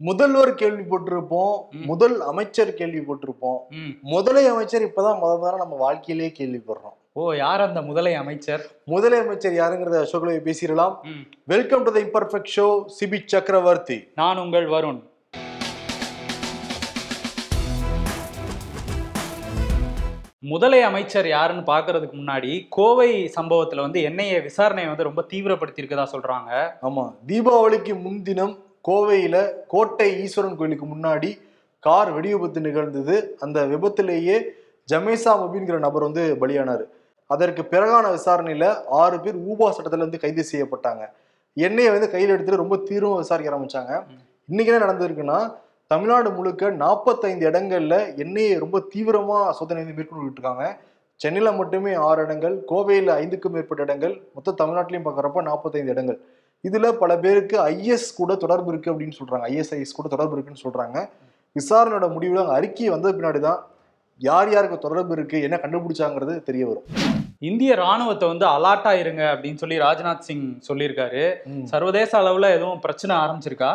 முதல்வர் கேள்விப்பட்டிருப்போம் ம். முதல் அமைச்சர் கேள்விப்பட்டிருப்போம் ம். முதலை அமைச்சர் இப்பதான் முத முதல்ல நம்ம வாழ்க்கையிலேயே கேள்விப்படுறோம் ஓ யார் அந்த முதலை அமைச்சர்? முதலை அமைச்சர் யாருங்கிறத அசோக்ல பேசிடலாம். Welcome to the imperfect show Sibi Chakravarthy. நான் உங்கள் வருண். முதலை அமைச்சர் யாருன்னு பார்க்கறதுக்கு முன்னாடி கோவை சம்பவத்துல வந்து என்ஐஏ விசாரணையை வந்து ரொம்ப தீவிரப்படுத்தி இருக்கதா சொல்றாங்க. ஆமா தீபாவளிக்கு முன்தினம் கோவையில் கோட்டை ஈஸ்வரன் கோயிலுக்கு முன்னாடி கார் வெடி விபத்து நிகழ்ந்தது. அந்த விபத்திலேயே ஜமேசா மபின்கிற நபர் வந்து பலியானார். அதற்கு பிறகான விசாரணையில் ஆறு பேர் ஊபா சட்டத்தில் வந்து கைது செய்யப்பட்டாங்க. எண்ணெயை வந்து கையில் எடுத்துட்டு ரொம்ப தீவிரமா விசாரிக்க ஆரம்பித்தாங்க இன்றைக்கி என்ன நடந்திருக்குன்னா தமிழ்நாடு முழுக்க நாற்பத்தைந்து இடங்களில் எண்ணெயை ரொம்ப தீவிரமாக சோதனை வந்து மேற்கொண்டுட்டு இருக்காங்க சென்னையில் மட்டுமே ஆறு இடங்கள் கோவையில் ஐந்துக்கும் மேற்பட்ட இடங்கள் மொத்தம் தமிழ்நாட்டிலையும் பார்க்குறப்ப நாற்பத்தைந்து இடங்கள். இதுல பல பேருக்கு ஐஎஸ் கூட தொடர்பு இருக்கு அப்படின்னு சொல்றாங்க. ஐஎஸ்ஐஎஸ் கூட தொடர்பு இருக்குன்னு சொல்றாங்க. விசாரணையோட முடிவுல அங்க அறிக்கை வந்த பின்னாடி தான் யார் யாருக்கு தொடர்பு இருக்கு என்ன கண்டுபிடிச்சாங்கிறது தெரிய வரும். இந்திய ராணுவத்தை வந்து அலாட்டா இருங்க அப்படின்னு சொல்லி ராஜ்நாத் சிங் சொல்லியிருக்காரு. சர்வதேச அளவுல எதுவும் பிரச்சனை ஆரம்பிச்சிருக்கா?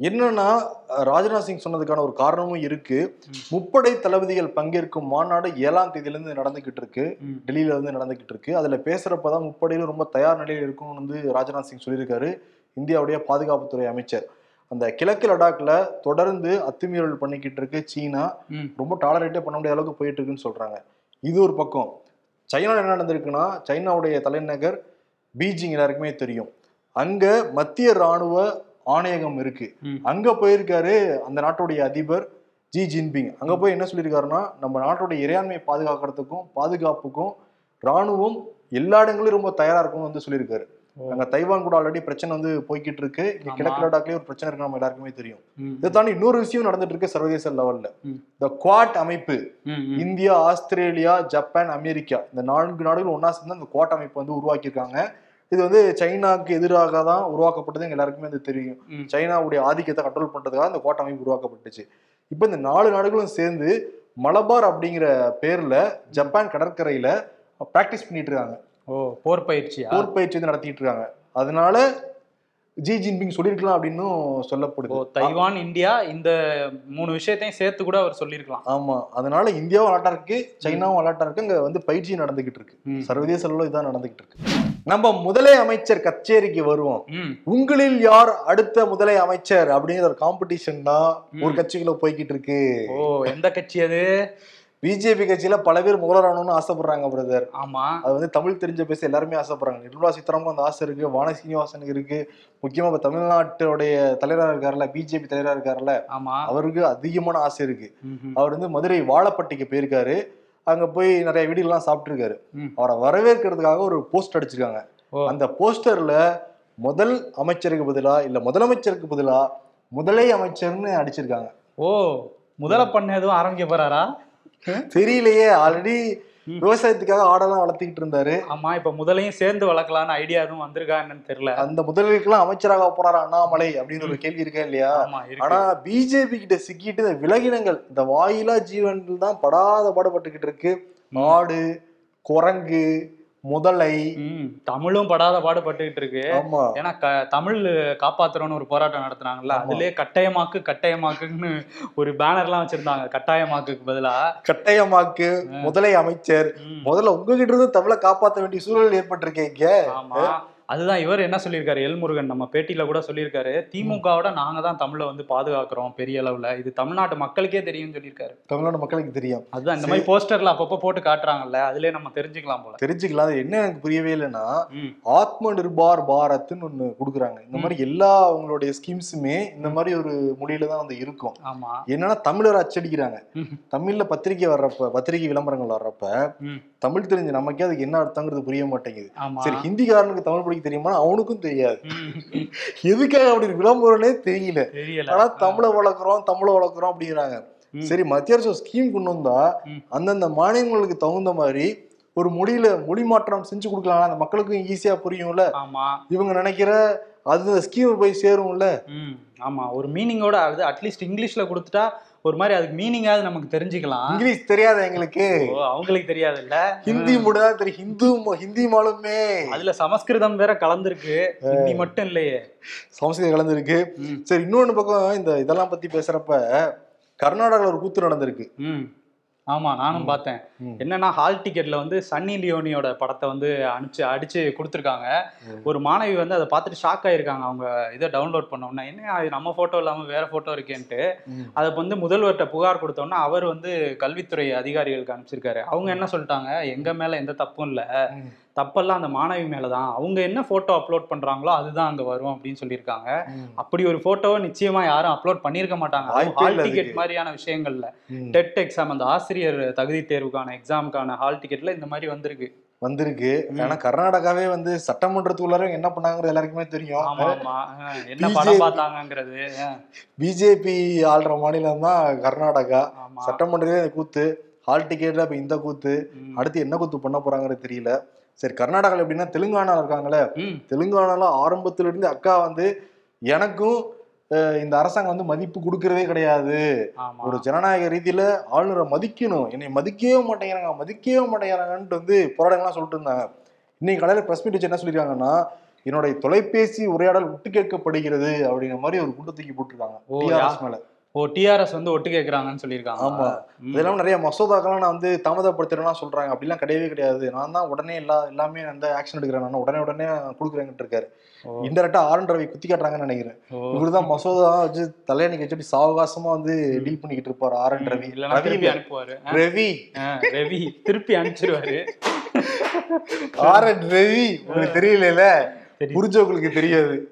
என்னன்னா ராஜ்நாத் சிங் சொன்னதுக்கான ஒரு காரணமும் இருக்கு. முப்படை தளபதிகள் பங்கேற்கும் மாநாடு ஏழாம் தேதியில இருந்து நடந்துகிட்டு இருக்கு. டெல்லியில இருந்து நடந்துகிட்டு இருக்கு. அதுல பேசுறப்பதான் முப்படையிலும் ரொம்ப தயார் நிலையில் இருக்கும்னு வந்து ராஜ்நாத் சிங் சொல்லியிருக்காரு. இந்தியாவுடைய பாதுகாப்புத்துறை அமைச்சர். அந்த கிழக்கு லடாக்ல தொடர்ந்து அத்துமீறல் பண்ணிக்கிட்டு இருக்கு சீனா. ரொம்ப டாலரேட்டே பண்ண முடியாத அளவுக்கு போயிட்டு இருக்குன்னு சொல்றாங்க. இது ஒரு பக்கம். சைனால என்ன நடந்திருக்குன்னா சைனாவுடைய தலைநகர் பீஜிங் எல்லாருக்குமே தெரியும். அங்க மத்திய ராணுவ ஆணையகம் இருக்கு. அங்க போயிருக்காரு அந்த நாட்டுடைய அதிபர் ஜி ஜின்பிங் அங்க போய் என்ன சொல்லியிருக்காருன்னா நம்ம நாட்டுடைய இறையாண்மையை பாதுகாக்கிறதுக்கும் பாதுகாப்புக்கும் ராணுவம் எல்லா இடங்களிலும் ரொம்ப தயாரா இருக்கும்னு வந்து சொல்லியிருக்காரு. அங்க தைவான் கூட ஆல்ரெடி பிரச்சனை வந்து போய்கிட்டு இருக்கு இங்க. கிழக்கு லடாக்லயே ஒரு பிரச்சனை இருக்கு நம்ம எல்லாருக்குமே தெரியும். இதை தாண்டி இன்னொரு விஷயம் நடந்துட்டு இருக்கு சர்வதேச லெவல்ல. இந்த குவாட் அமைப்பு. இந்தியா ஆஸ்திரேலியா ஜப்பான் அமெரிக்கா இந்த நான்கு நாடுகள் ஒண்ணா சேர்ந்து அந்த குவாட் அமைப்பு வந்து உருவாக்கியிருக்காங்க இது வந்து சைனாக்கு எதிராக தான் உருவாக்கப்பட்டது எங்க எல்லாருக்குமே அது தெரியும். சைனாவுடைய ஆதிக்கத்தை கண்ட்ரோல் பண்றதுக்காக இந்த குவாட் அமைப்பு உருவாக்கப்பட்டுச்சு. இப்போ இந்த நாலு நாடுகளும் சேர்ந்து மலபார் அப்படிங்கிற பேர்ல ஜப்பான் கடற்கரையில பிராக்டிஸ் பண்ணிட்டு இருக்காங்க. ஓ போர் பயிற்சியா போர் பயிற்சி வந்து நடத்திட்டு இருக்காங்க. அதனால ஜி ஜின்பிங் சொல்லியிருக்கலாம் அப்படின்னு சொல்லப்படுது. தைவான் இந்தியா இந்த மூணு விஷயத்தையும் சேர்த்து கூட அவர் சொல்லியிருக்கலாம் ஆமா. அதனால இந்தியாவும் அலாட்டா இருக்கு சைனாவும் அலாட்டா இருக்கு அங்க வந்து பயிற்சி நடந்துகிட்டு இருக்கு. சர்வதேச அளவுல இதான் நடந்துகிட்டு இருக்கு. நம்ம முதலை அமைச்சர் கச்சேரிக்கு வருவோம். உங்களில் யார் அடுத்த முதலை அமைச்சர் அப்படிங்கிற ஒரு காம்படிஷன் தான். ஒரு கட்சிக்குள்ள போய்கிட்டு இருக்கு. ஓ எந்த கட்சி அது? பிஜேபி கட்சியில பல பேர் முதல்வர் ஆகணும்னு ஆசைப்படுறாங்க பிரதர் ஆமா. அது வந்து தமிழ் தெரிஞ்ச பேச எல்லாருமே ஆசைப்படுறாங்க. நிர்மலா சீதாராமன் அந்த ஆசை இருக்கு வான சீனிவாசனுக்கு இருக்கு. முக்கியமா இப்ப தமிழ்நாட்டுடைய தலைவரா இருக்காருல்ல பிஜேபி தலைவரா இருக்காருல்ல ஆமா. அவருக்கு அதிகமான ஆசை இருக்கு. அவர் வந்து மதுரை வாழப்பட்டிக்கு போயிருக்காரு. அங்க போய் நிறைய வீடுகள்லாம் சாப்பிட்டுருக்காரு. அவரை வரவேற்கிறதுக்காக ஒரு போஸ்ட் அடிச்சிருக்காங்க. அந்த போஸ்டர்ல முதல் அமைச்சருக்கு பதிலா இல்ல முதலமைச்சருக்கு பதிலா முதலை அமைச்சர்னு அடிச்சிருக்காங்க. ஓ முதல பண்ண எதுவும் ஆரம்பிக்க போறாரா? தெரியலையே ஆல்ரெடி. விவசாயத்துக்காக ஆடெல்லாம் வளர்த்திக்கிட்டு இருந்தாரு. ஆமா இப்ப முதலையும் சேர்ந்து வளர்க்கலாம்னு ஐடியா எதுவும் வந்திருக்கா என்னன்னு தெரியல. அந்த முதலுக்கெல்லாம் அமைச்சராக போறாரா அண்ணாமலை அப்படின்னு ஒரு கேள்வி இருக்கா இல்லையா? ஆமா ஆனா பிஜேபி கிட்ட சிக்கிட்டு இந்த விலகினங்கள் இந்த வாயிலா ஜீவன்கள் தான் படாத பாடுபட்டுக்கிட்டு இருக்கு. மாடு குரங்கு முதலை. தமிழும் படாத பாடுபட்டுக்கிட்டு இருக்கு. ஏன்னா க தமிழ் காப்பாத்துறோம்னு ஒரு போராட்டம் நடத்துனாங்கல்ல. அதுலயே கட்டாயமாக்கு கட்டாயமாக்குன்னு ஒரு பேனர்லாம் வச்சிருந்தாங்க கட்டாயமாக்குக்கு பதிலா. கட்டாயமாக்கு முதலை அமைச்சர். முதல்ல உங்ககிட்ட இருந்து தமிழை காப்பாற்ற வேண்டிய சூழல் ஏற்பட்டிருக்கே இங்க. ஆமா. அதுதான் இவர் என்ன சொல்லியிருக்காரு? எல்முருகன் நம்ம பேட்டியில கூட சொல்லியிருக்காரு. திமுகவோட நாங்க தான் தமிழை வந்து பாதுகாக்கிறோம் பெரிய அளவுல. இது தமிழ்நாட்டு மக்களுக்கே தெரியும்னு சொல்லியிருக்காரு. தமிழ்நாடு மக்களுக்கு தெரியும். அதுதான் இந்த மாதிரி போஸ்டர்ல அப்பப்போ போட்டு காட்டுறாங்கல்ல அதுலயே நம்ம தெரிஞ்சுக்கலாம் போல. தெரிஞ்சுக்கலாம். அது என்ன எனக்கு புரியவே இல்லைன்னா ஆத்ம நிர்பார் பாரத்னு ஒண்ணு கொடுக்குறாங்க. இந்த மாதிரி எல்லா அவங்களுடைய ஸ்கீம்ஸுமே இந்த மாதிரி ஒரு மொழியில தான் வந்து இருக்கும். ஆமா. என்னன்னா தமிழரை அச்சடிக்கிறாங்க. தமிழ்ல பத்திரிக்கை வர்றப்ப பத்திரிகை விளம்பரங்கள் வர்றப்ப தமிழ் தெரிஞ்ச நமக்கே அதுக்கு என்ன அர்த்தங்கிறது புரிய மாட்டேங்குது. சரி ஹிந்திக்காரனுக்கு தமிழ் படிக்க தெரியுமா அவனுக்கும் தெரியாது. எதுக்காக அப்படி விளம்பரம்னே தெரியல. ஆனா தமிழை வளர்க்குறோம் தமிழை வளர்க்குறோம் அப்படிங்கிறாங்க. சரி மத்திய அரசு ஸ்கீம் கொண்டு வந்தா. அந்தந்த மாநிலங்களுக்கு தகுந்த மாதிரி ஒரு மொழியில மொழி மாற்றம் செஞ்சு கொடுக்கலாம் அந்த மக்களுக்கும் ஈஸியா புரியும்ல. இவங்க நினைக்கிற அது அந்த ஸ்கீம் போய் சேரும்ல. ம் ஆமா. ஒரு மீனிங்கோட அது அட்லீஸ்ட் இங்கிலீஷ்ல கொடுத்துட்டா ஒரு மாதிரி அதுக்கு மீனிங்காவது நமக்கு தெரிஞ்சுக்கலாம். இங்கிலீஷ் தெரியாத எங்களுக்கு? அவங்களுக்கு தெரியாதுல்ல. ஹிந்தி மட்டும் தான் தெரியும். ஹிந்து ஹிந்தி மாலுமே. அதுல சமஸ்கிருதம் வேற கலந்துருக்கு. ஹிந்தி மட்டும் இல்லையே. சமஸ்கிருதம் கலந்துருக்கு. சரி இன்னொன்னு பக்கம் இந்த இதெல்லாம் பத்தி பேசுறப்ப கர்நாடகாவில் ஒரு கூத்து நடந்திருக்கு. ம். ஆமா நானும் பார்த்தேன். என்னன்னா ஹால் டிக்கெட்ல வந்து சன்னி லியோனியோட படத்தை வந்து அனுப்பிச்சு அடிச்சு கொடுத்துருக்காங்க. ஒரு மாணவி வந்து அதை பார்த்துட்டு ஷாக் ஆயிருக்காங்க. அவங்க இதை டவுன்லோட் பண்ணோம்னா என்ன அது நம்ம போட்டோ இல்லாம வேற போட்டோ இருக்கேன்ட்டு. அதை வந்து முதல்வர்கிட்ட புகார் கொடுத்தோம்னா அவர் வந்து கல்வித்துறை அதிகாரிகளுக்கு அனுப்பிச்சிருக்காரு. அவங்க என்ன சொல்லிட்டாங்க? எங்க மேல எந்த தப்பும் இல்ல. தப்பெல்லாம் அந்த மாணவி மேலதான். அவங்க என்ன போட்டோ அப்லோட் பண்றாங்களோ அதுதான் அங்க வரும் அப்படின்னு சொல்லியிருக்காங்க. அப்படி ஒரு போட்டோவை நிச்சயமா யாரும் அப்லோட் பண்ணியிருக்க மாட்டாங்க. Hall ticket. மாதிரியான விஷயங்கள்ல. டெட் எக்ஸாம் அந்த ஆசிரியர் தகுதி தேர்வுக்கான எக்ஸாமுக்கான ஹால் டிக்கெட்ல இந்த மாதிரி வந்திருக்கு. வந்திருக்கு. ஏன்னா கர்நாடகாவே வந்து சட்டமன்றத்துக்குள்ளார என்ன பண்ணாங்கிறது எல்லாருக்குமே தெரியும். என்ன படம் பார்த்தாங்கங்கிறது. அஹ் பிஜேபி ஆள்ற மாநிலம் தான் கர்நாடகா. இந்த கூத்து ஹால் டிக்கெட்ல இப்ப இந்த கூத்து. அடுத்து என்ன கூத்து பண்ண போறாங்கிறது தெரியல. சரி கர்நாடகால எப்படின்னா தெலுங்கானா இருக்காங்களே. தெலுங்கானால ஆரம்பத்துல இருந்து அக்கா வந்து எனக்கும் இந்த அரசாங்கம் வந்து மதிப்பு கொடுக்கறதே கிடையாது. ஒரு ஜனநாயக ரீதியில ஆளுநரை மதிக்கணும். என்னை மதிக்கவே மாட்டேங்கிறாங்க மதிக்கவே மாட்டேங்கிறாங்கன்ட்டு வந்து போராட்டங்கள்லாம் சொல்லிட்டு இருந்தாங்க. இன்னைக்கு காலையில பிரஸ் மீட் வச்சு என்ன சொல்லியிருக்காங்கன்னா என்னுடைய தொலைபேசி உரையாடல் விட்டு கேட்கப்படுகிறது அப்படிங்கிற மாதிரி ஒரு குண்டு தூக்கி போட்டிருக்காங்க. மேல. ஓ டிஆர்எஸ் வந்து ஒட்டு கேக்குறாங்கன்னு சொல்லியிருக்காங்க. ஆமா. இதெல்லாம் நிறைய மசோதாக்கெல்லாம் நான் வந்து தாமதப்படுத்துறேன்னா சொல்றாங்க. அப்படிலாம் கிடையவே கிடையாது. நான் தான் உடனே எல்லா எல்லாமே வந்து ஆக்ஷன் எடுக்கிறேன். நான் உடனே உடனே கொடுக்குறேங்கிட்டு இருக்காரு. இன்டெரக்டா ஆர் ரவி குத்தி காட்டுறாங்கன்னு நினைக்கிறேன். ஓ. இவருதான் மசோதா வச்சு தலையணிக்கு வச்சுட்டு சாவகாசமா வந்து டீல் பண்ணிக்கிட்டு இருப்பாரு ஆர் என் ரவி ரவி அனுப்புவாரு. ரவி. ரவி. திருப்பி அனுப்பிச்சிருவாரு. ஆர் என் ரவி உங்களுக்கு தெரியல. புரிஞ்சவங்களுக்கு தெரியாது.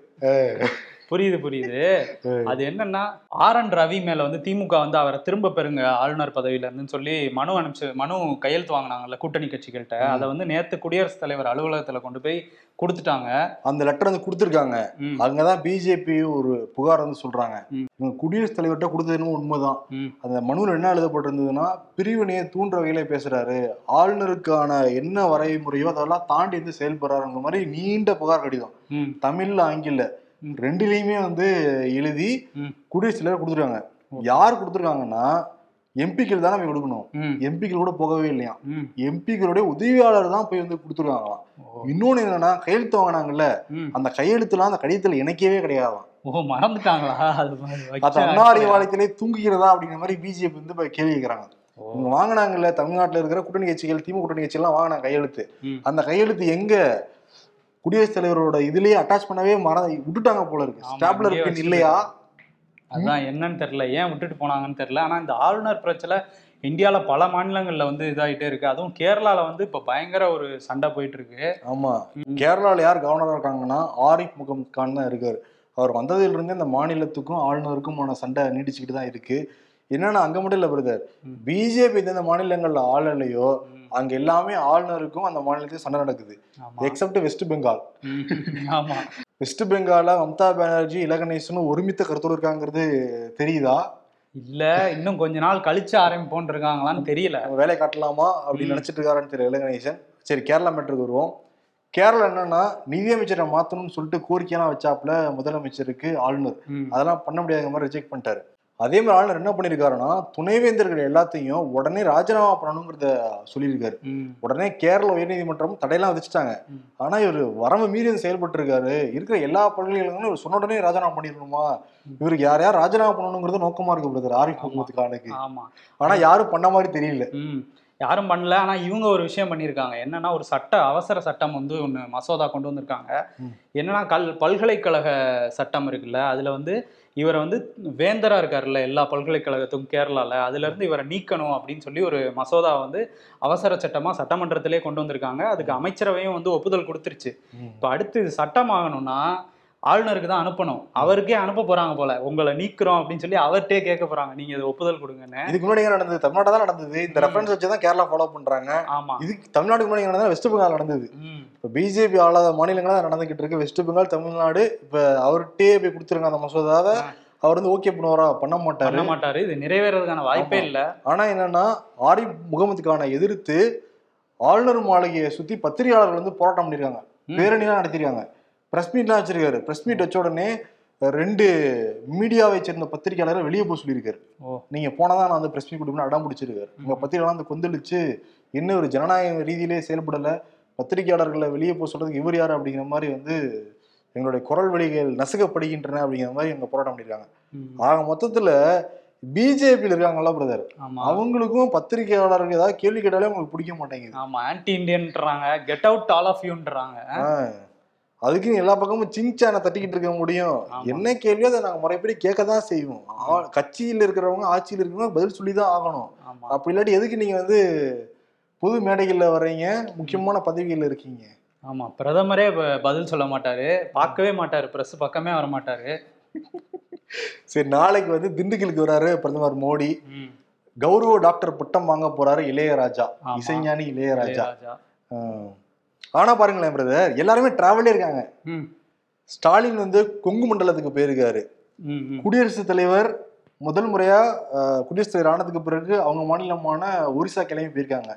புரியுது புரியுது. அது என்னன்னா ஆர் என் ரவி மேல வந்து திமுக வந்து அவரை திரும்ப பெறுங்க ஆளுநர் பதவியில இருந்துன்னு சொல்லி மனு அனுப்பிச்சு மனு கையெழுத்து வாங்கினாங்கல்ல கூட்டணி கட்சிகள்கிட்ட. அதை வந்து நேத்து குடியரசுத் தலைவர் அலுவலகத்துல கொண்டு போய் கொடுத்துட்டாங்க. அந்த லெட்டர் வந்து கொடுத்துருக்காங்க. அங்கதான் பிஜேபி ஒரு புகார் வந்து சொல்றாங்க. குடியரசுத் தலைவர்கிட்ட கொடுத்ததுன்னு உண்மைதான். அந்த மனுவில் என்ன எழுதப்பட்டிருந்ததுன்னா பிரிவினையை தூண்டுற வகையில பேசுறாரு. ஆளுநருக்கான என்ன வரைமுறையோ அதெல்லாம் தாண்டி வந்து செயல்படுறாருங்கிற மாதிரி நீண்ட புகார் கடிதம். தமிழ்ல ஆங்கில. ரெண்டுலயுமே வந்து எழுதி தலைவர் கொடுத்துருக்காங்க. யார் கொடுத்துருக்காங்கன்னா எம்பிக்கள் தானே போய் கொடுக்கணும். எம்பிக்கள் கூட போகவே இல்லையா. எம்பிக்களுடைய உதவியாளர் தான் போய் வந்து கொடுத்துருக்காங்களாம். இன்னொன்னு என்னன்னா கையெழுத்து வாங்கினாங்கல்ல. அந்த கையெழுத்துலாம் அந்த கடிதத்துல இணைக்கவே கிடையாதாம். ஓ மறந்துட்டாங்களா? அது மாதிரி அது வச்ச அண்ணா அறிவாலயத்திலே தூங்குகிறதா அப்படிங்கிற மாதிரி பிஜேபி வந்து இப்ப கேள்வி கேட்கறாங்க இவங்க வாங்கினாங்கல்ல தமிழ்நாட்டுல இருக்கிற கூட்டணி கட்சிகள் திமுக கூட்டணி கட்சிகள்லாம் வாங்கினாங்க கையெழுத்து. அந்த கையெழுத்து எங்க குடியரசுத் தலைவரோட இதுலயே அட்டாச் பண்ணவே மற விட்டுட்டாங்க போல இருக்கு. ஸ்டாப்லர் பின் இல்லையா? அதான் என்னன்னு தெரியல. ஏன் விட்டுட்டு போனாங்கன்னு தெரியல. ஆனா இந்த ஆளுநர் பிரச்சனை இந்தியால பல மாநிலங்கள்ல வந்து இதாயிட்டே இருக்கு. அதுவும் கேரளால வந்து இப்ப பயங்கர ஒரு சண்டை போயிட்டு இருக்கு. ஆமா. ம். கேரளால யார் கவர்னரா இருக்காங்கன்னா ஆரிஃப் முகம் கான் தான் இருக்காரு. அவர் வந்ததுல இருந்தே இந்த மாநிலத்துக்கும் ஆளுநருக்குமான சண்டை நீடிச்சுக்கிட்டு தான் இருக்கு. என்னன்னா அங்க மட்டும் இல்ல பிரதர். பிஜேபி எந்தெந்த மாநிலங்கள்ல ஆளலையோ அங்க எல்லாமே ஆளுநருக்கும் அந்த மாநிலத்துக்கும் சண்டை நடக்குது. எக்ஸப்ட் வெஸ்ட் பெங்கால் ஆமா. வெஸ்ட் பெங்கால மம்தா பானர்ஜி இலகணேசனும் ஒருமித்த கருத்தோடு இருக்காங்கிறது தெரியுதா? இல்ல இன்னும் கொஞ்ச நாள் கழிச்சு ஆரம்பிப்போன் இருக்காங்களான்னு தெரியல. வேலையை காட்டலாமா அப்படின்னு. நினைச்சிட்டு இருக்காருன்னு தெரியல இலகணேசன் சரி கேரளா மேட்டருக்கு வருவோம். கேரளா என்னன்னா நிதியமைச்சரை மாத்தணும்னு சொல்லிட்டு கோரிக்கையெல்லாம் வச்சாப்புல முதலமைச்சருக்கு ஆளுநர். அதெல்லாம் பண்ண முடியாத மாதிரி ரிஜெக்ட் பண்ணிட்டாரு. அதே மாதிரி ஆளுநர் என்ன பண்ணிருக்காருன்னா துணைவேந்தர்கள் எல்லாத்தையும் உடனே ராஜினாமா பண்ணணுங்கிறத சொல்லியிருக்காரு. உடனே கேரள உயர்நீதிமன்றம் தடையெல்லாம் விதிச்சிட்டாங்க. ம். ஆனா இவர் வரம்பு மீறி செயல்பட்டு இருக்காரு இருக்கிற எல்லா பல்கலைக்கழகங்களும் இவர் சொன்ன உடனே ராஜினாமா பண்ணிடணுமா? இவருக்கு யார் யார் ராஜினாமா பண்ணணுங்கிறது நோக்கமா இருக்கு பிரதர் ஆரிஃப். முகமது கானுக்கு. ஆமா. ஆனா யாரும் பண்ண மாதிரி தெரியல. யாரும் பண்ணல. ஆனா இவங்க ஒரு விஷயம் பண்ணியிருக்காங்க. என்னன்னா ஒரு சட்ட அவசர சட்டம் வந்து ஒன்று மசோதா கொண்டு வந்திருக்காங்க. என்னன்னா கல் பல்கலைக்கழக சட்டம் இருக்குல்ல அதுல வந்து இவரை வந்து வேந்தரா இருக்காருல்ல எல்லா பல்கலைக்கழகத்துக்கும் கேரளால. அதுல இருந்து இவரை நீக்கணும் அப்படின்னு சொல்லி ஒரு மசோதா வந்து அவசர சட்டமா சட்டமன்றத்திலே கொண்டு வந்திருக்காங்க. அதுக்கு அமைச்சரவையும் வந்து ஒப்புதல் கொடுத்துருச்சு. இப்போ அடுத்து இது சட்டம் ஆகணும்னா ஆளுநருக்கு தான் அனுப்பணும். அவருக்கே அனுப்ப போறாங்க போல. உங்களை நீக்குறோம் அப்படின்னு சொல்லி அவர்கிட்டே கேட்க போறாங்க. நீங்க இதை ஒப்புதல் கொடுங்கன்னு. இதுக்கு முன்னாடி நடந்தது? தமிழ்நாடு தான் நடந்தது. இந்த. ரெஃபரன்ஸ் வச்சு தான் கேரளா ஃபாலோ பண்றாங்க. ஆமா. இதுக்கு தமிழ்நாட்டுக்கு முன்னாடி நடந்தது வெஸ்ட் பெங்கால் நடந்தது. இப்போ பிஜேபி ஆளாத மாநிலங்களா தான் நடந்துகிட்டு இருக்கு. வெஸ்ட் பெங்கால் தமிழ்நாடு இப்ப அவர்கிட்டே போய் கொடுத்துருங்க அந்த மசோதாவை. அவர் வந்து ஓகே பண்ணுவாரா? பண்ண மாட்டாரு. பண்ண மாட்டாரு. இது நிறைவேறதுக்கான வாய்ப்பே. இல்ல. ஆனா என்னன்னா ஆரிஃப் முகமதுக்கான எதிர்த்து ஆளுநர் மாளிகையை சுத்தி பத்திரிகையாளர்கள் வந்து போராட்டம் பண்ணிருக்காங்க. பேரணிலாம் நடத்திருக்காங்க. பிரஸ் மீட்லாம் வச்சிருக்காரு. பிரஸ் மீட் வச்ச உடனே ரெண்டு மீடியாவை சேர்ந்த பத்திரிகையாளரை வெளியே போக சொல்லியிருக்காரு. நீங்க போனதான் நான் வந்து பிரஸ் மீட் கொடுப்பேன் அடம் பிடிச்சிருக்காரு. உங்க பத்திரிகையாளர் வந்து கொந்தளிச்சு என்ன ஒரு ஜனநாயக ரீதியிலே செயல்படல பத்திரிகையாளர்களை வெளியே போக சொல்றதுக்கு இவர் யாரு அப்படிங்கிற மாதிரி வந்து எங்களுடைய குரல் வழிகள் நசுக்கப்படுகின்றன அப்படிங்கிற மாதிரி இவங்க போராட்டம் பண்ணிருக்காங்க ம். ஆக மொத்தத்துல பிஜேபியில் இருக்காங்கல்ல பிரதர் அவங்களுக்கும் பத்திரிகையாளர்கள் ஏதாவது கேள்வி கேட்டாலே அவங்களுக்கு பிடிக்க மாட்டேங்குது. ஆமா ஆன்டி இந்தியன்றாங்க கெட் அவுட் ஆல் ஆஃப் யூன்றாங்க. அதுக்குன்னு எல்லா பக்கமும் சிங்சானை தட்டிக்கிட்டு இருக்க முடியும். என்ன கேள்வியோ அதை நாங்க முறைப்படி கேட்க தான் செய்வோம் கட்சியில் இருக்கிறவங்க ஆட்சியில் இருக்கிறவங்க பதில் சொல்லி தான் ஆகணும் அப்படி இல்லாட்டி எதுக்கு நீங்க வந்து பொது மேடைகள்ல வர்றீங்க? முக்கியமான பதவிகள்ல இருக்கீங்க. ஆமா. பிரதமரே பதில் சொல்ல மாட்டாரு. பார்க்கவே மாட்டாரு. பிரஸ் பக்கமே வர மாட்டாரு. சரி நாளைக்கு வந்து திண்டுக்கலுக்கு வராரு பிரதமர் மோடி. கௌரவ டாக்டர் பட்டம் வாங்க போறாரு இளையராஜா. இசைஞானி இளையராஜா. ஆனா பாருங்களேன் பிரதர் எல்லாருமே டிராவலே இருக்காங்க. ஸ்டாலின் வந்து கொங்கு மண்டலத்துக்கு போயிருக்காரு. குடியரசுத் தலைவர் முதல் முறையா குடியரசுத் தலைவர் ஆனதுக்கு பிறகு அவங்க மாநிலமான ஒரிசா கிளம்பி போயிருக்காங்க.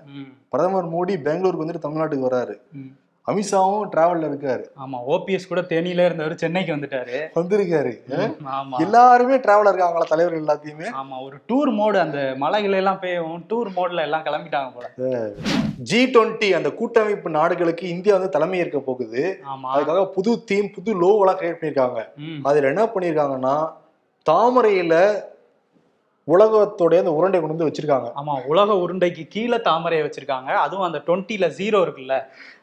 பிரதமர் மோடி பெங்களூருக்கு வந்துட்டு தமிழ்நாட்டுக்கு வராரு ம். அமித்ஷாவும் டிராவல்ல இருக்காரு. ஆமா ஓபிஎஸ் கூட தேனியில இருந்தவர் சென்னைக்கு வந்துட்டாரு. வந்திருக்காரு. ஆமா. எல்லாருமே டிராவலர் இருக்காங்களா தலைவர்கள் எல்லாத்தையுமே. ஆமா ஒரு டூர் மோடு அந்த மலைகள் எல்லாம் பெய்யும் டூர் மோட்ல எல்லாம் கிளம்பிட்டாங்க போல. ஜி டுவெண்ட்டி அந்த கூட்டமைப்பு நாடுகளுக்கு இந்தியா வந்து தலைமை ஏற்க போகுது. அதுக்காக புது தீம் புது லோவெல்லாம் கிரியேட் பண்ணியிருக்காங்க. அதுல என்ன பண்ணியிருக்காங்கன்னா தாமரையில உலகத்தோடைய அந்த உருண்டை கொண்டு வந்து வச்சிருக்காங்க. ஆமா உலக உருண்டைக்கு கீழே தாமரையை வச்சிருக்காங்க. அதுவும் அந்த டுவெண்ட்டில ஜீரோ இருக்குல்ல.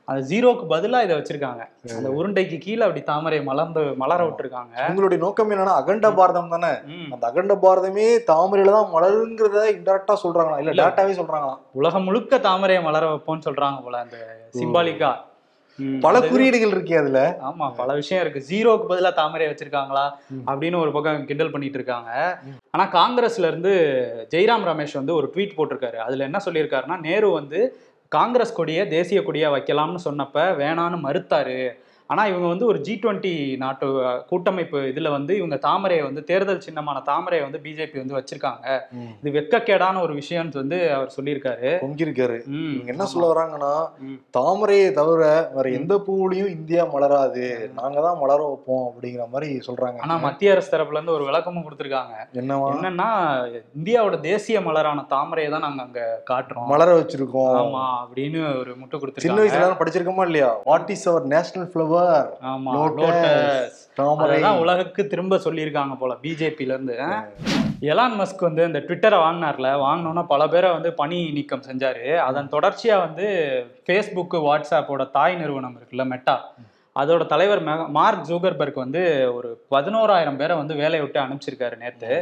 அந்த ஜீரோக்கு பதிலா இதை வச்சிருக்காங்க. அந்த உருண்டைக்கு கீழே அப்படி தாமரையை மலர்ந்து மலர விட்டுருக்காங்க. உங்களுடைய நோக்கம் என்னன்னா அகண்ட பாரதம் தானே. அந்த அகண்ட பாரதமே தாமரையில தான் மலருங்கிறத இன்டெரக்டா சொல்றாங்களா இல்ல. டேட்டாவே சொல்றாங்களா உலகம் முழுக்க தாமரையை மலர வைப்போம்னு சொல்றாங்க போல அந்த சிம்பாலிக்கா பல குறியீடுகள் இருக்கே அதுல. ஆமா பல விஷயம் இருக்கு. ஜீரோக்கு பதிலா தாமரை வச்சிருக்காங்களா. அப்படின்னு ஒரு பக்கம் கிண்டல் பண்ணிட்டு இருக்காங்க. ஆனா காங்கிரஸ்ல இருந்து ஜெய்ராம் ரமேஷ் வந்து ஒரு ட்வீட் போட்டிருக்காரு. அதுல என்ன சொல்லியிருக்காருன்னா நேரு வந்து காங்கிரஸ் கொடியை தேசிய கொடியாக வைக்கலாம்னு சொன்னப்ப வேணான்னு மறுத்தாரு. ஆனா இவங்க வந்து ஒரு ஜி டுவெண்ட்டி நாட்டு கூட்டமைப்பு இதுல வந்து இவங்க தாமரையை வந்து தேர்தல் சின்னமான தாமரையை வந்து பிஜேபி வந்து வச்சிருக்காங்க. இது வெட்கக்கேடான ஒரு விஷயம்னு வந்து அவர் சொல்லியிருக்காரு. இவங்க என்ன. சொல்ல வராங்கன்னா. தாமரையை தவிர வேற எந்த பூவுலயும் இந்தியா மலராது. நாங்க தான் மலர வைப்போம் அப்படிங்கிற மாதிரி சொல்றாங்க. ஆனா மத்திய அரசு தரப்புல இருந்து ஒரு விளக்கமும் கொடுத்திருக்காங்க. என்னவா? என்னன்னா இந்தியாவோட தேசிய மலரான தாமரையை தான் நாங்க அங்க காட்டுறோம். மலர வச்சிருக்கோம். ஆமா அப்படின்னு ஒரு முட்டை சின்ன கொடுத்துருக்காங்க வயசுல படிச்சிருக்கோமா இல்லையா? What is our national flower ஆமா தாமரை. அததான் உலகுக்கு திரும்ப சொல்லியிருக்காங்க போல பிஜேபில இருந்து எலான் மஸ்க் வந்து இந்த ட்விட்டரை வாங்கினார்ல வாங்கினோன்னா பல பேரை வந்து பணி நீக்கம் செஞ்சாரு. அதன் தொடர்ச்சியா வந்து ஃபேஸ்புக்கு வாட்ஸ்அப்போட தாய் நிறுவனம் இருக்குல்ல மெட்டா அதோட தலைவர் மார்க் ஜூகர்பர்க் வந்து ஒரு பதினோராயிரம் பேரை வந்து வேலையை விட்டு அனுப்பிச்சிருக்காரு நேத்து.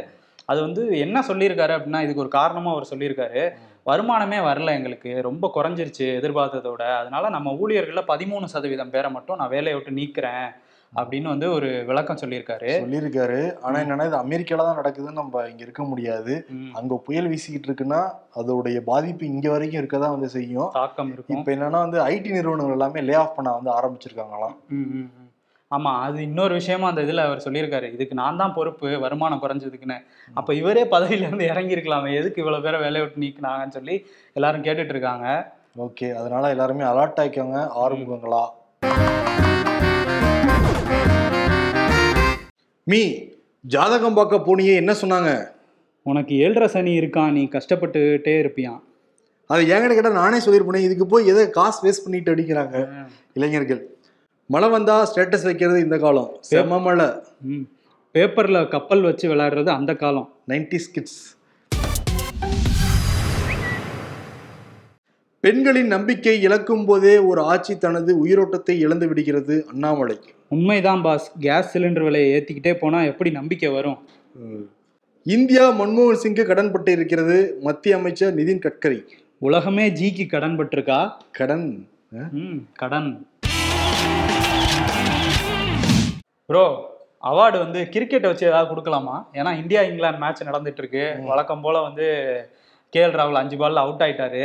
அது வந்து என்ன சொல்லியிருக்காரு அப்படின்னா இதுக்கு ஒரு காரணமா அவர் சொல்லியிருக்காரு. வருமானமே வரல எங்களுக்கு. ரொம்ப குறைஞ்சிருச்சு எதிர்பார்த்ததோட. அதனால நம்ம ஊழியர்கள்ல பதிமூணு சதவீதம் பேரை மட்டும் நான் வேலையை விட்டு நீக்கிறேன் அப்படின்னு வந்து ஒரு விளக்கம் சொல்லியிருக்காரு. சொல்லியிருக்காரு. ஆனா என்னன்னா இது அமெரிக்கால தான் நடக்குதுன்னு நம்ம இங்க இருக்க முடியாது. அங்க புயல் வீசிக்கிட்டு இருக்குன்னா அதோடைய பாதிப்பு இங்க வரைக்கும் இருக்கதான் வந்து செய்யும். தாக்கம் இருக்கும். இப்ப என்னன்னா வந்து ஐடி நிறுவனங்கள் எல்லாமே லே ஆஃப் பண்ண வந்து ஆரம்பிச்சிருக்காங்களாம். ம், ம், ம். ஆமா அது இன்னொரு விஷயமா அந்த இதுல அவர் சொல்லியிருக்காரு. இதுக்கு நான் தான் பொறுப்பு வருமானம் குறைஞ்சதுக்குன்னு. அப்ப இவரே பதவியில இருந்து இறங்கி இருக்கலாமே எதுக்கு இவ்வளவு பேரை வேலையை விட்டு நீக்கினாங்கன்னு சொல்லி எல்லாரும் கேட்டுட்டு இருக்காங்க ஓகே அதனால எல்லாருமே அலர்ட் ஆயிக்கோங்க ஆறுமுகங்களா? மீ ஜாதகம் பார்க்க போனியே என்ன சொன்னாங்க? உனக்கு ஏழரை சனி இருக்கான் நீ கஷ்டப்பட்டுட்டே இருப்பியான் அது என்கிட்ட கேட்டா நானே சொல்லியிருப்பேன் இதுக்கு போய் எதை காசு வேஸ்ட் பண்ணிட்டு அடிக்கிறாங்க இளைஞர்கள். மழை வந்தா ஸ்டேட்டஸ் வைக்கிறது இந்த காலம். செம மழை. ம். பேப்பர்ல கப்பல் வச்சு விளையாடுறது அந்த காலம். Ninety kids. பெண்களின் நம்பிக்கை இழக்கும் போதே ஒரு ஆட்சி தனது உயிரோட்டத்தை இழந்து விடுகிறது அண்ணாமலை. உண்மைதான் பாஸ். கேஸ் சிலிண்டர் விலையை ஏத்திக்கிட்டே போனா எப்படி நம்பிக்கை வரும்? இந்தியா மன்மோகன் சிங்கு கடன் பட்டு இருக்கிறது மத்திய அமைச்சர் நிதின் கட்கரி. உலகமே ஜிக்கு கடன். பட்டிருக்கா கடன் கடன். ப்ரோ அவார்டு வந்து கிரிக்கெட்டை வச்சு ஏதாவது கொடுக்கலாமா? ஏன்னா இந்தியா இங்கிலாந்து மேட்ச் நடந்துட்டு இருக்கு வழக்கம் போல வந்து கேஎல் ராகுல் அஞ்சு பால்ல அவுட் ஆயிட்டாரு.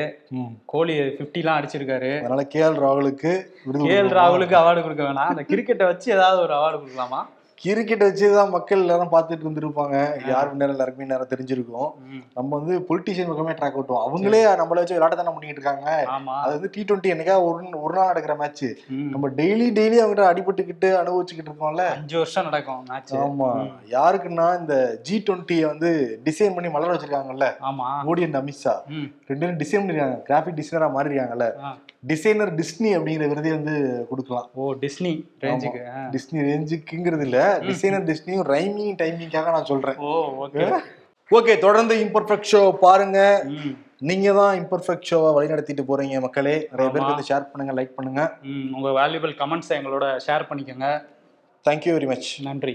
கோலி 50 எல்லாம் அடிச்சிருக்காரு. அதனால கே எல் ராகுலுக்கு கேஎல் கொடுக்கணுமா? ராகுலுக்கு அவார்டு கொடுக்க வேணாம். அந்த கிரிக்கெட்டை வச்சு ஏதாவது ஒரு அவார்டு கொடுக்கலாமா? கிரிக்கெட் வச்சுதான் மக்கள் எல்லாரும் பார்த்துட்டு இருந்திருப்பாங்க. யார் நேரம் எல்லாருக்குமே நேரம் தெரிஞ்சிருக்கும். நம்ம வந்து பொலிட்டீஷியன் பக்கமே ட்ராக் ஓட்டுவோம். அவங்களே நம்மள வச்சு விளையாட்ட தானே பண்ணிட்டு இருக்காங்க அது வந்து டி டுவெண்ட்டி என்னைக்கா ஒரு ஒரு நாள் நடக்கிற மேட்ச். நம்ம டெய்லி டெய்லி அவங்ககிட்ட அடிபட்டுக்கிட்டு அனுபவிச்சுக்கிட்டு இருக்கோம்ல அஞ்சு வருஷம் நடக்கும் மேட்ச் ஆமா. யாருக்குன்னா இந்த ஜி டுவெண்ட்டியை வந்து டிசைன் பண்ணி மலர வச்சிருக்காங்கல்ல. மோடி அண்ட் அமித்ஷா. ரெண்டு பேரும் டிசைன் பண்ணிருக்காங்க. கிராஃபிக் டிசைனரா மாறிருக்காங்கல்ல. ஆ. டிசைனர் டிஸ்னி அப்படிங்கிற விருதே வந்து கொடுக்கலாம். ஓ டிஸ்னி ரேஞ்சுக்கு. டிஸ்னி ரேஞ்சுக்குங்கிறது இல்ல. டிசைனர் டிஸ்னியும் ரைமிங் டைமிங்காக நான் சொல்றேன். ஓகே தொடர்ந்து இம்பர்ஃபெக்ட் ஷோ பாருங்க. நீங்க தான் இம்பர்ஃபெக்ட் ஷோவை வழிநடத்திட்டு போறீங்க மக்களே. நிறைய பேருக்கு வந்து ஷேர் பண்ணுங்க லைக் பண்ணுங்க. உங்க வேல்யூபிள் கமெண்ட்ஸ் எங்களோட ஷேர் பண்ணிக்கோங்க. தேங்க்யூ வெரி மச் நன்றி.